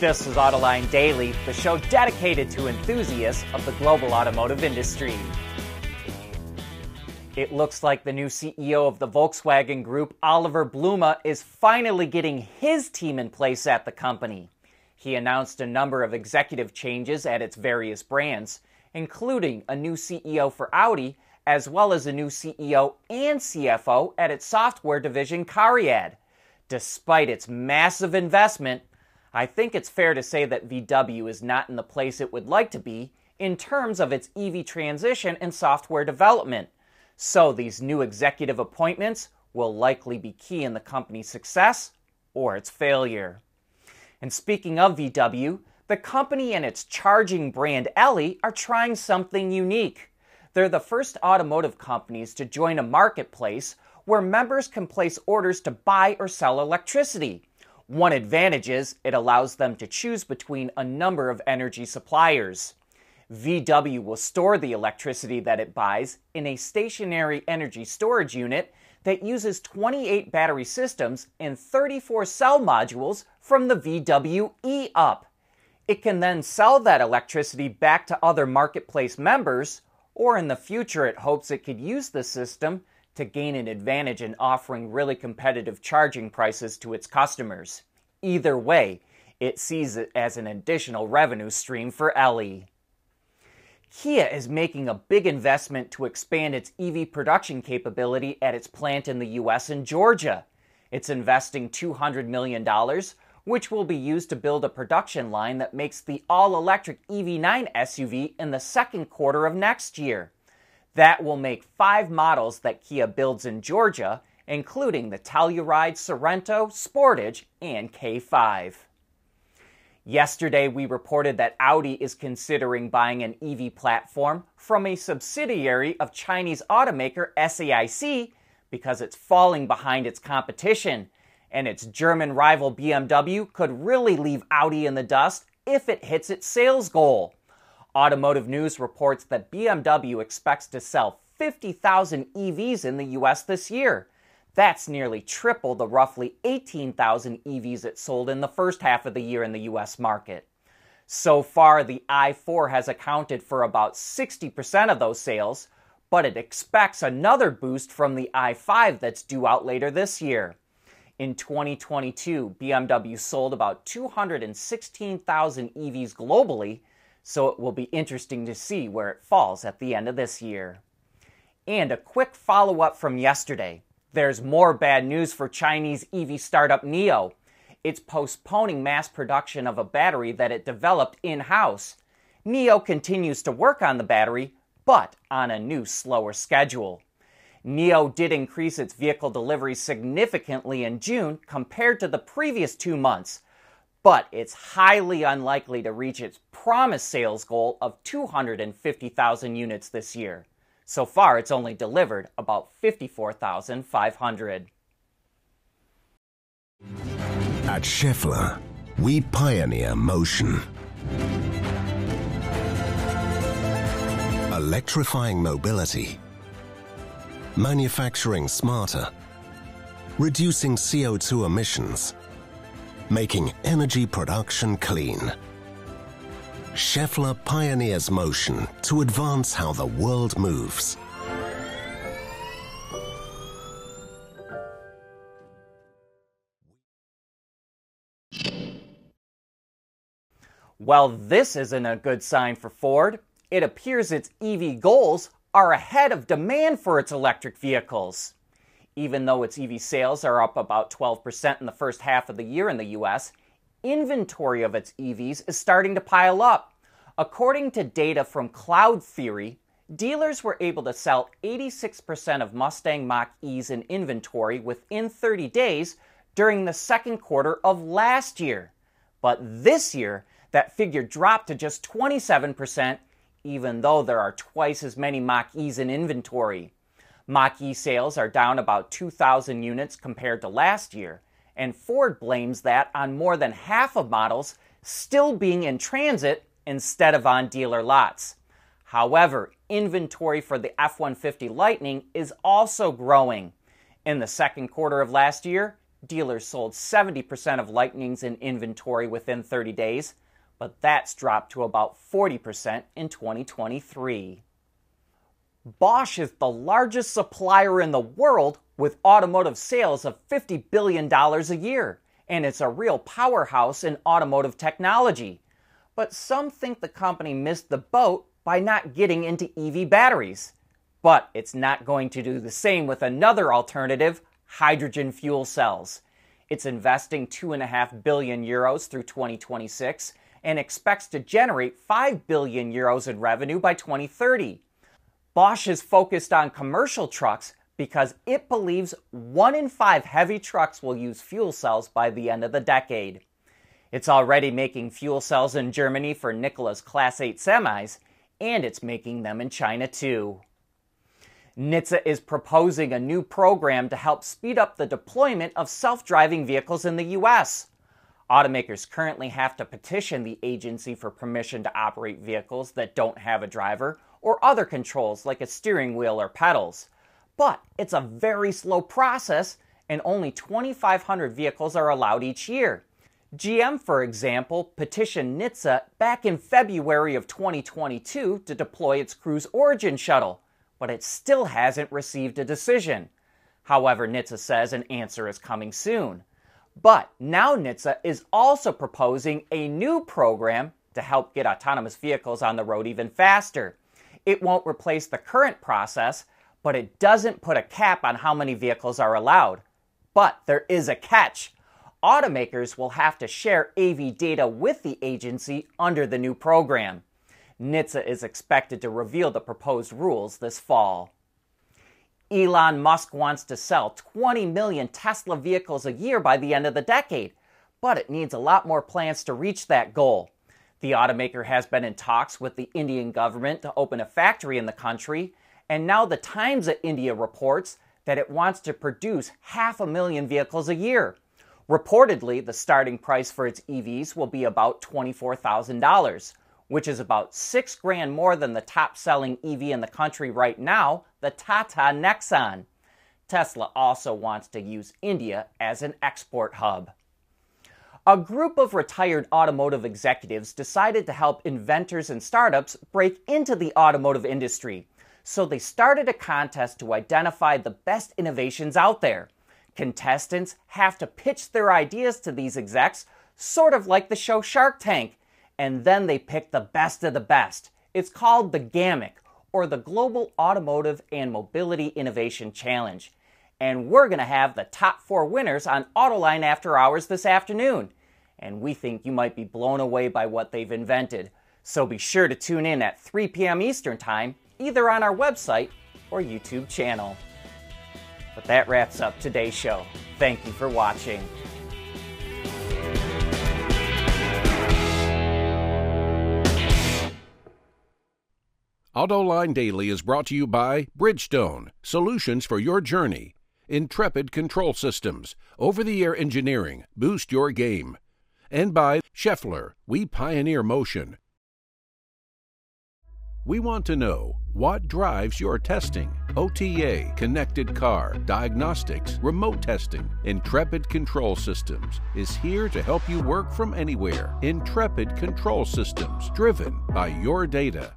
This is Autoline Daily, the show dedicated to enthusiasts of the global automotive industry. It looks like the new CEO of the Volkswagen Group, Oliver Blume, is finally getting his team in place at the company. He announced a number of executive changes at its various brands, including a new CEO for Audi, as well as a new CEO and CFO at its software division, Cariad. Despite its massive investment, I think it's fair to say that VW is not in the place it would like to be in terms of its EV transition and software development. So these new executive appointments will likely be key in the company's success or its failure. And speaking of VW, the company and its charging brand Elli are trying something unique. They're the first automotive companies to join a marketplace where members can place orders to buy or sell electricity. One advantage is it allows them to choose between a number of energy suppliers. VW will store the electricity that it buys in a stationary energy storage unit that uses 28 battery systems and 34 cell modules from the VW e Up. It can then sell that electricity back to other marketplace members, or in the future, it hopes it could use the system to gain an advantage in offering really competitive charging prices to its customers. Either way, it sees it as an additional revenue stream for Elli. Kia is making a big investment to expand its EV production capability at its plant in the US and Georgia. It's investing $200 million, which will be used to build a production line that makes the all electric EV9 SUV in the second quarter of next year. That will make five models that Kia builds in Georgia, including the Telluride, Sorento, Sportage, and K5. Yesterday, we reported that Audi is considering buying an EV platform from a subsidiary of Chinese automaker SAIC because it's falling behind its competition, and its German rival BMW could really leave Audi in the dust if it hits its sales goal. Automotive News reports that BMW expects to sell 50,000 EVs in the US this year. That's nearly triple the roughly 18,000 EVs it sold in the first half of the year in the US market. So far, the i4 has accounted for about 60% of those sales, but it expects another boost from the i5 that's due out later this year. In 2022, BMW sold about 216,000 EVs globally, so it will be interesting to see where it falls at the end of this year. And a quick follow up from yesterday. There's more bad news for Chinese EV startup NIO. It's postponing mass production of a battery that it developed in house. NIO continues to work on the battery, but on a new, slower schedule. NIO did increase its vehicle deliveries significantly in June compared to the previous two months, but it's highly unlikely to reach its promised sales goal of 250,000 units this year. So far, it's only delivered about 54,500. At Schaeffler, we pioneer motion. Electrifying mobility, manufacturing smarter, reducing CO2 emissions making energy production clean. Schaeffler pioneers motion to advance how the world moves. While this isn't a good sign for Ford. It appears its EV goals are ahead of demand for its electric vehicles. Even though its EV sales are up about 12% in the first half of the year in the US, inventory of its EVs is starting to pile up. According to data from Cloud Theory, dealers were able to sell 86% of Mustang Mach E's in inventory within 30 days during the second quarter of last year. But this year, that figure dropped to just 27%, even though there are twice as many Mach E's in inventory. Mach E sales are down about 2,000 units compared to last year, and Ford blames that on more than half of models still being in transit instead of on dealer lots. However, inventory for the F 150 Lightning is also growing. In the second quarter of last year, dealers sold 70% of Lightning's in inventory within 30 days, but that's dropped to about 40% in 2023. Bosch is the largest supplier in the world with automotive sales of $50 billion a year, and it's a real powerhouse in automotive technology. But some think the company missed the boat by not getting into EV batteries. But it's not going to do the same with another alternative, hydrogen fuel cells. It's investing 2.5 billion euros through 2026 and expects to generate 5 billion euros in revenue by 2030. Bosch is focused on commercial trucks because it believes one in five heavy trucks will use fuel cells by the end of the decade. It's already making fuel cells in Germany for Nikola's Class 8 semis, and it's making them in China too. NHTSA is proposing a new program to help speed up the deployment of self driving vehicles in the U.S. Automakers currently have to petition the agency for permission to operate vehicles that don't have a driver or other controls like a steering wheel or pedals. But it's a very slow process, and only 2,500 vehicles are allowed each year. GM, for example, petitioned NHTSA back in February of 2022 to deploy its Cruise Origin shuttle, but it still hasn't received a decision. However, NHTSA says an answer is coming soon. But now NHTSA is also proposing a new program to help get autonomous vehicles on the road even faster. It won't replace the current process, but it doesn't put a cap on how many vehicles are allowed. But there is a catch. Automakers will have to share AV data with the agency under the new program. NHTSA is expected to reveal the proposed rules this fall. Elon Musk wants to sell 20 million Tesla vehicles a year by the end of the decade, but it needs a lot more plans to reach that goal. The automaker has been in talks with the Indian government to open a factory in the country, and now the Times of India reports that it wants to produce half a million vehicles a year. Reportedly, the starting price for its EVs will be about $24,000, which is about six grand more than the top selling EV in the country right now, the Tata Nexon. Tesla also wants to use India as an export hub. A group of retired automotive executives decided to help inventors and startups break into the automotive industry. So they started a contest to identify the best innovations out there. Contestants have to pitch their ideas to these execs, sort of like the show Shark Tank, and then they pick the best of the best. It's called the GAMIC, or the Global Automotive and Mobility Innovation Challenge and we're going to have the top four winners on Autoline After Hours this afternoon. And we think you might be blown away by what they've invented. So be sure to tune in at 3 p.m. Eastern Time, either on our website or YouTube channel. But that wraps up today's show. Thank you for watching. AutoLine Daily is brought to you by Bridgestone, solutions for your journey. Intrepid Control Systems, over the air engineering, boost your game. And by Schaeffler, we pioneer motion. We want to know what drives your testing. OTA, connected car, diagnostics, remote testing. Intrepid Control Systems is here to help you work from anywhere. Intrepid Control Systems, driven by your data.